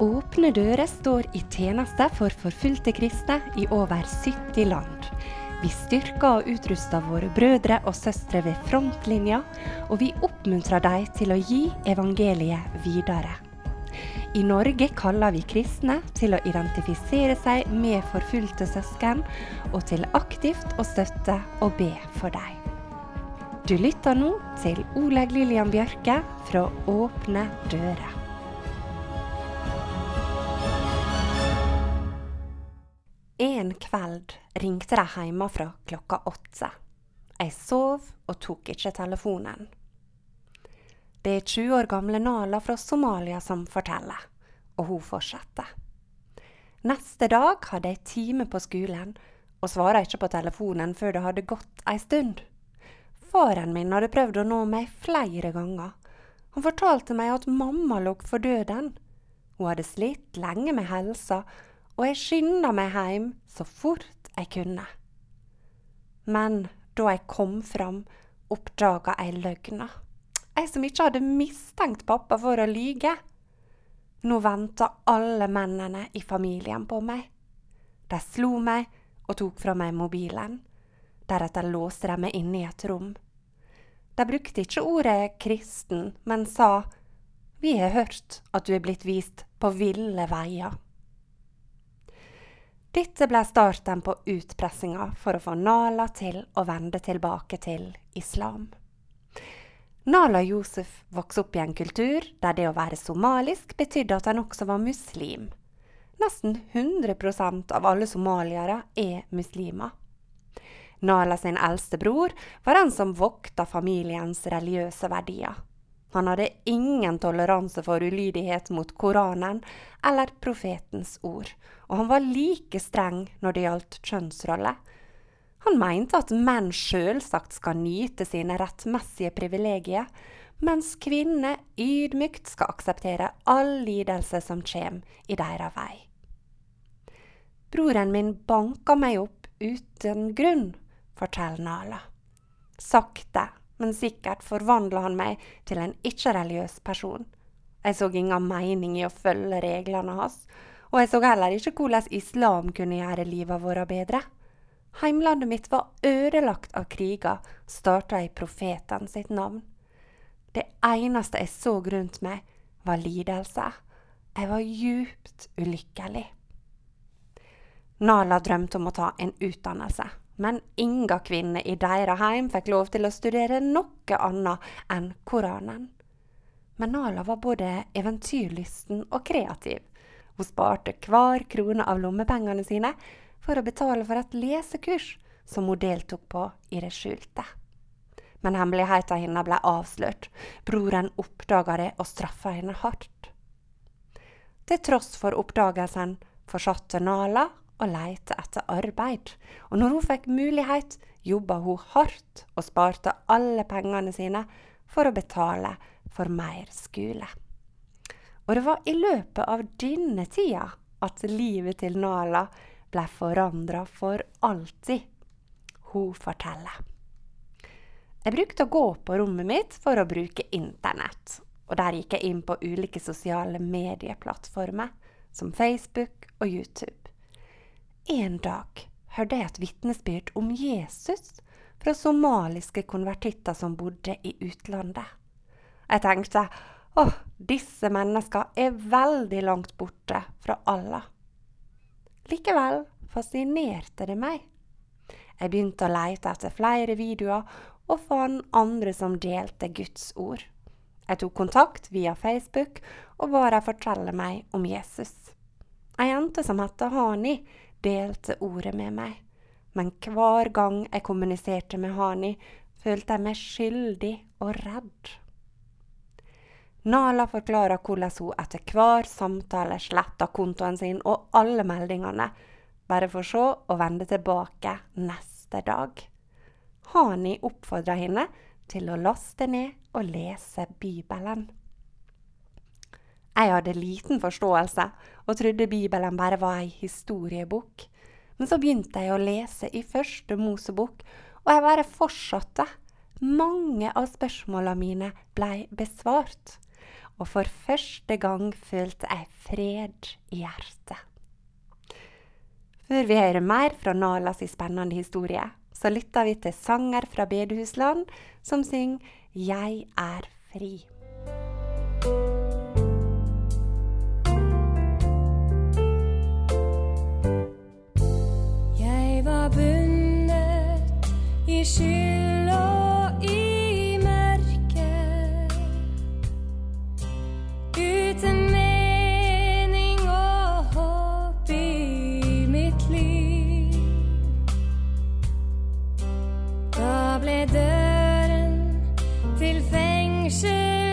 Åpne dører står i tjeneste for forfulgte kristne i over 70 land. Vi styrker og utruster våre brødre og søstre ved frontlinja, og vi oppmuntrer dem til å gi evangeliet videre. I Norge kaller vi kristne til å identifisere seg med forfulgte søsken, og til aktivt å støtte og be for dem. Du lytter nå til Oleg Lillian Bjørke fra Åpne dører. En kveld ringte de hjemmefra klokka åtte. Jeg sov og tok ikke telefonen. Det er 20 år gamle Nala fra Somalia som forteller, og hun fortsetter. Neste dag hadde jeg time på skolen, og svara ikke på telefonen før det hadde gått ei stund. Faren min hadde prøvd å nå meg flere ganger. Han fortalte meg at mamma lå for døden. Hun hadde slitt lenge med helsa, og jeg skynda meg hjem så fort jeg kunne. Men da jeg kom fram, oppdaga jeg løgna. Jeg som ikke hadde mistenkt pappa for å lyge. Nå venta alle mennene i familien på meg. De slo meg og tok fra meg mobilen. Deretter låste de meg inne i et rom. De brukte ikke ordet kristen, men sa vi har hørt at du er blitt vist på ville veier. Dette ble starten på utpressinga for å få Nala til å vende tilbake til islam. Nala Josef vokste opp i en kultur der det å være somalisk betydde at han også var muslim. Nesten 100% av alle somaliere er muslimer. Nala sin eldste bror var den som vokta familiens religiøse verdier. Han hadde ingen toleranse for ulydighet mot Koranen eller profetens ord, og han var like streng når det gjaldt kjønnsroller. Han mente at menn sjølsagt skal nyte sine rettmessige privilegier, mens kvinner ydmykt skal akseptere all lidelse som kjem i deres vei. Broren min banka meg opp uten grunn, forteller Nala. Sakte men sikkert forvandla han meg til en ikke-religiøs person. Jeg så ingen mening i å følge reglene hans, og jeg så heller ikke hvordan islam kunne gjøre livet vårt bedre. Heimlandet mitt var ødelagt av kriger starta i profeten sitt navn. Det eneste jeg så rundt meg, var lidelse. Jeg var djupt ulykkelig. Nala drømte om å ta en utdannelse men inga kvinne i deres heim fikk lov til å studere noe annet enn Koranen. Men Nala var både eventyrlysten og kreativ. Hun sparte hver krone av lommepengene sine for å betale for et lesekurs som hun deltok på i det skjulte. Men hemmeligheten hennes ble avslørt. Broren oppdaga det og straffa henne hardt. Til tross for oppdagelsen fortsatte Nala og leite etter arbeid. Og når hun fikk mulighet, jobba hun hardt og sparte alle pengene sine for å betale for mer skole. Og det var i løpet av denne tida at livet til Nala ble forandra for alltid. Hun forteller. Jeg brukte å gå på rommet mitt for å bruke internett. Og der gikk jeg inn på ulike sosiale medieplattformer, som Facebook og YouTube. En dag hørte jeg et vitnesbyrd om Jesus fra somaliske konvertitter som bodde i utlandet. Jeg tenkte åh, disse menneskene er veldig langt borte fra Allah. Likevel fascinerte det meg. Jeg begynte å leite etter flere videoer og fant andre som delte Guds ord. Jeg tok kontakt via Facebook og ba dem fortelle meg om Jesus. Ei jente som het Hani, delte ordet med meg, men hver gang jeg kommuniserte med Hani, følte jeg meg skyldig og redd. Nala forklarer hvordan hun etter hver samtale sletter kontoen sin og alle meldingene, bare for så å vende tilbake neste dag. Hani oppfordrer henne til å laste ned og lese Bibelen. Jeg hadde liten forståelse og trodde Bibelen bare var ei historiebok. Men så begynte jeg å lese i første Mosebok, og jeg bare fortsatte. Mange av spørsmåla mine blei besvart, og for første gang følte jeg fred i hjertet. Før vi hører mer fra Nalas spennende historie, så lytter vi til sanger fra bedehusland som synger 'Jeg er fri'. Jeg var bundet i skyld Døren til fengselet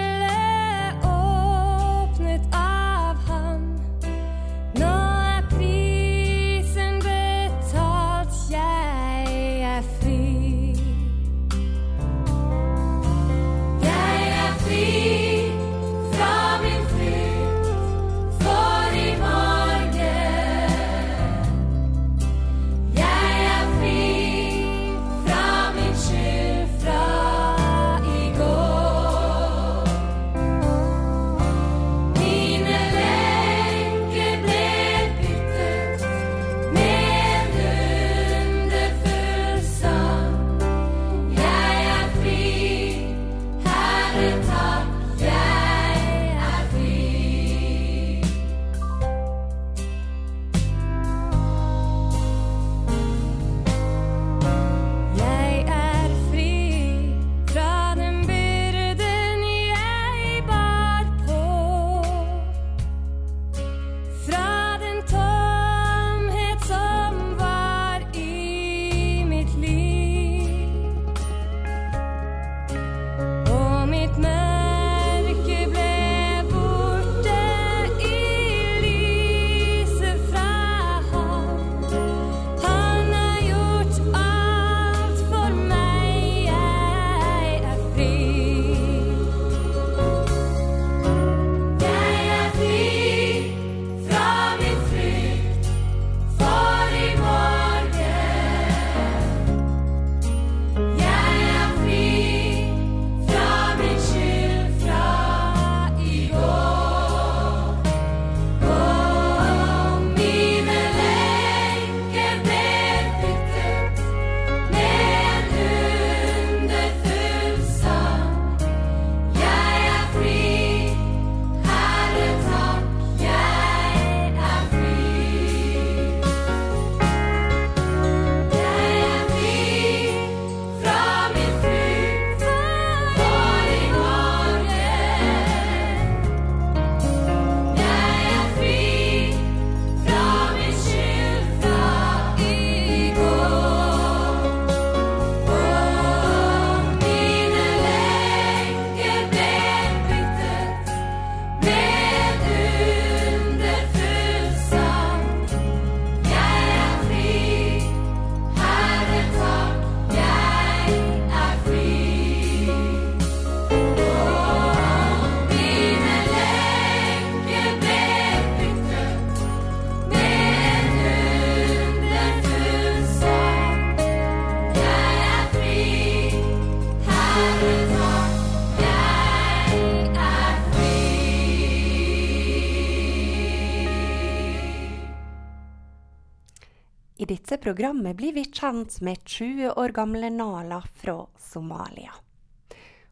programmet blir vi kjent med 20 år gamle Nala fra Somalia.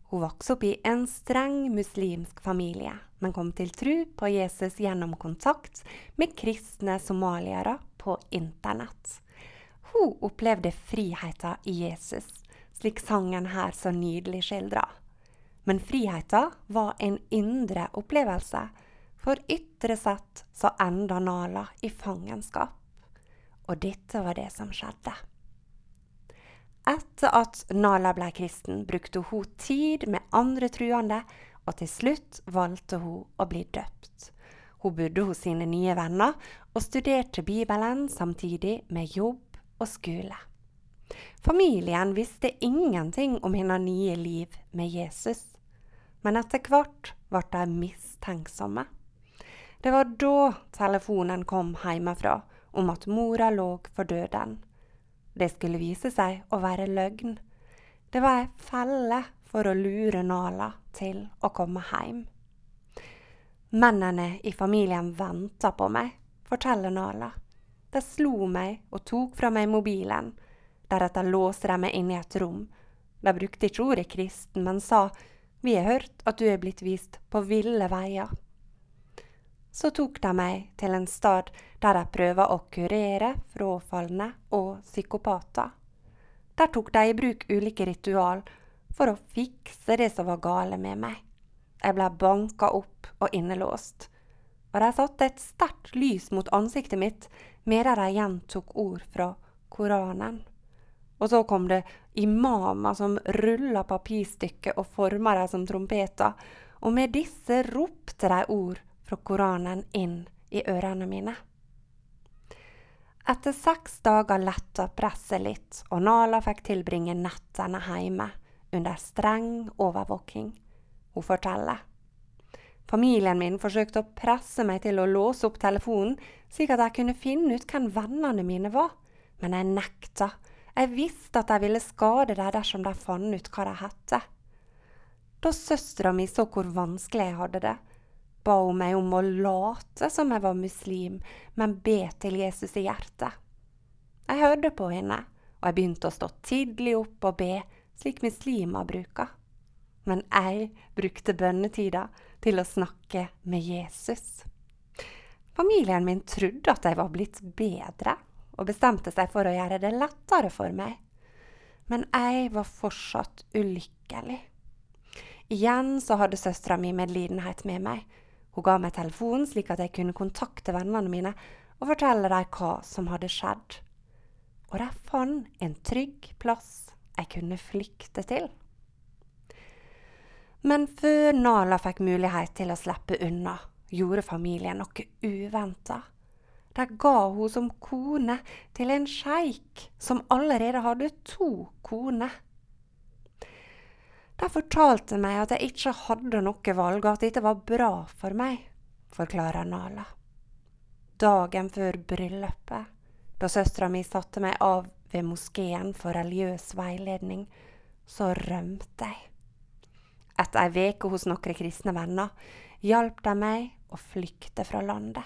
Hun vokste opp i en streng muslimsk familie, men kom til tro på Jesus gjennom kontakt med kristne somaliere på internett. Hun opplevde friheten i Jesus, slik sangen her så nydelig skildrer. Men friheten var en indre opplevelse, for ytre sett så enda Nala i fangenskap. Og dette var det som skjedde. Etter at Nala ble kristen, brukte hun tid med andre truende, og til slutt valgte hun å bli døpt. Hun bodde hos sine nye venner og studerte Bibelen samtidig med jobb og skole. Familien visste ingenting om hennes nye liv med Jesus, men etter hvert ble de mistenksomme. Det var da telefonen kom hjemmefra om at mora lå for døden. det skulle vise seg å være løgn. Det var ei felle for å lure Nala til å komme hjem. Mennene i familien venta på meg, forteller Nala. De slo meg og tok fra meg mobilen. Deretter låste de meg inn i et rom. De brukte ikke ordet kristen, men sa vi har hørt at du er blitt vist på ville veier. Så tok de meg til en stad der de prøver å kurere frafalne og psykopater. Der tok de i bruk ulike ritual for å fikse det som var gale med meg. Jeg ble banka opp og innelåst, og de satte et sterkt lys mot ansiktet mitt medan de gjentok ord fra Koranen. Og så kom det imamer som rulla papirstykker og forma dem som trompeter, og med disse ropte de ord fra Koranen inn i ørene mine. Etter seks dager letta presset litt, og Nala fikk tilbringe nettene hjemme under streng overvåking. Hun forteller. Familien min forsøkte å presse meg til å låse opp telefonen, slik at jeg kunne finne ut hvem vennene mine var, men jeg nekta. Jeg visste at de ville skade dem dersom de fant ut hva de hette. Da søstera mi så hvor vanskelig jeg hadde det, ba hun meg om å late som jeg var muslim, men be til Jesus i hjertet. Jeg hørte på henne, og jeg begynte å stå tidlig opp og be, slik muslimer bruker. Men jeg brukte bønnetida til å snakke med Jesus. Familien min trodde at jeg var blitt bedre, og bestemte seg for å gjøre det lettere for meg. Men jeg var fortsatt ulykkelig. Igjen så hadde søstera mi medlidenhet med meg. Hun ga meg telefonen slik at jeg kunne kontakte vennene mine og fortelle dem hva som hadde skjedd. Og de fant en trygg plass jeg kunne flykte til. Men før Nala fikk mulighet til å slippe unna, gjorde familien noe uventa. De ga hun som kone til en sjeik som allerede hadde to koner. De fortalte meg at jeg ikke hadde noe valg, og at dette var bra for meg, forklarer Nala. Dagen før bryllupet, da søstera mi satte meg av ved moskeen for religiøs veiledning, så rømte jeg. Etter ei uke hos noen kristne venner hjalp de meg å flykte fra landet.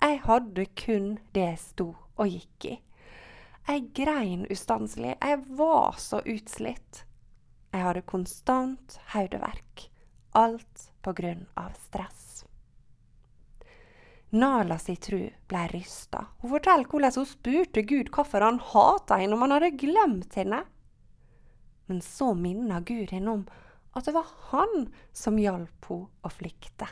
Jeg hadde kun det jeg sto og gikk i. Jeg grein ustanselig, jeg var så utslitt. Jeg hadde konstant hodeverk, alt på grunn av stress. Nala si tru blei rysta. Hun forteller hvordan hun spurte Gud hvorfor han hata henne om han hadde glemt henne. Men så minna Gud henne om at det var han som hjalp henne å flykte.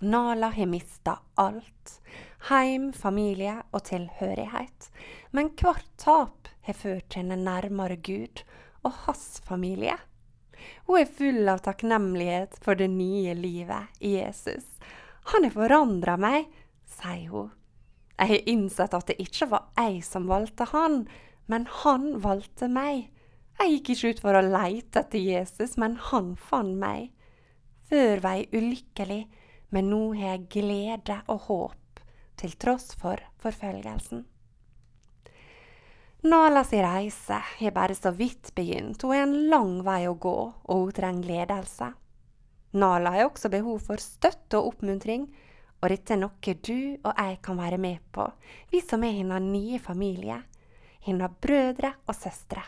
Nala har mista alt. Heim, familie og tilhørighet. Men hvert tap har ført henne nærmere Gud og hans familie. Hun er full av takknemlighet for det nye livet i Jesus. Han har forandra meg, sier hun. Jeg har innsett at det ikke var jeg som valgte han, men han valgte meg. Jeg gikk ikke ut for å leite etter Jesus, men han fant meg. Før var jeg ulykkelig, men nå har jeg glede og håp, til tross for forfølgelsen. Nala si reise har bare så vidt begynt, hun har en lang vei å gå, og hun trenger ledelse. Nala har også behov for støtte og oppmuntring, og dette er noe du og jeg kan være med på, vi som er hennes nye familie, hennes brødre og søstre.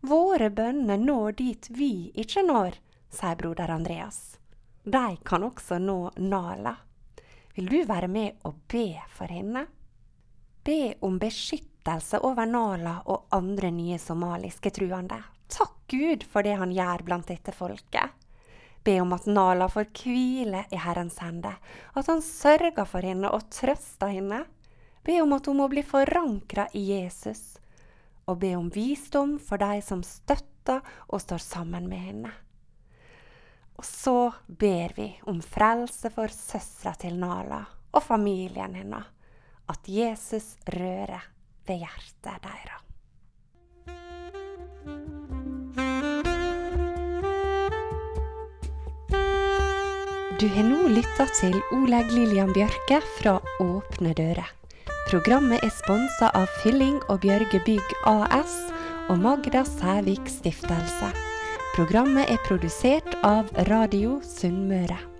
Våre bønner når dit vi ikke når, sier broder Andreas. De kan også nå Nala. Vil du være med og be for henne? Be om beskyttelse over Nala og andre nye somaliske truende. Takk Gud for det han gjør blant dette folket. Be om at Nala får hvile i Herrens hende, at han sørger for henne og trøster henne. Be om at hun må bli forankra i Jesus, og be om visdom for de som støtter og står sammen med henne. Og så ber vi om frelse for søstera til Nala og familien hennes, at Jesus rører ved hjertet deres. Du har nå lytta til Oleg Lillian Bjørke fra Åpne dører. Programmet er sponsa av Fylling og Bjørge Bygg AS og Magda Sævik Stiftelse. Programmet er produsert av Radio Sunnmøre.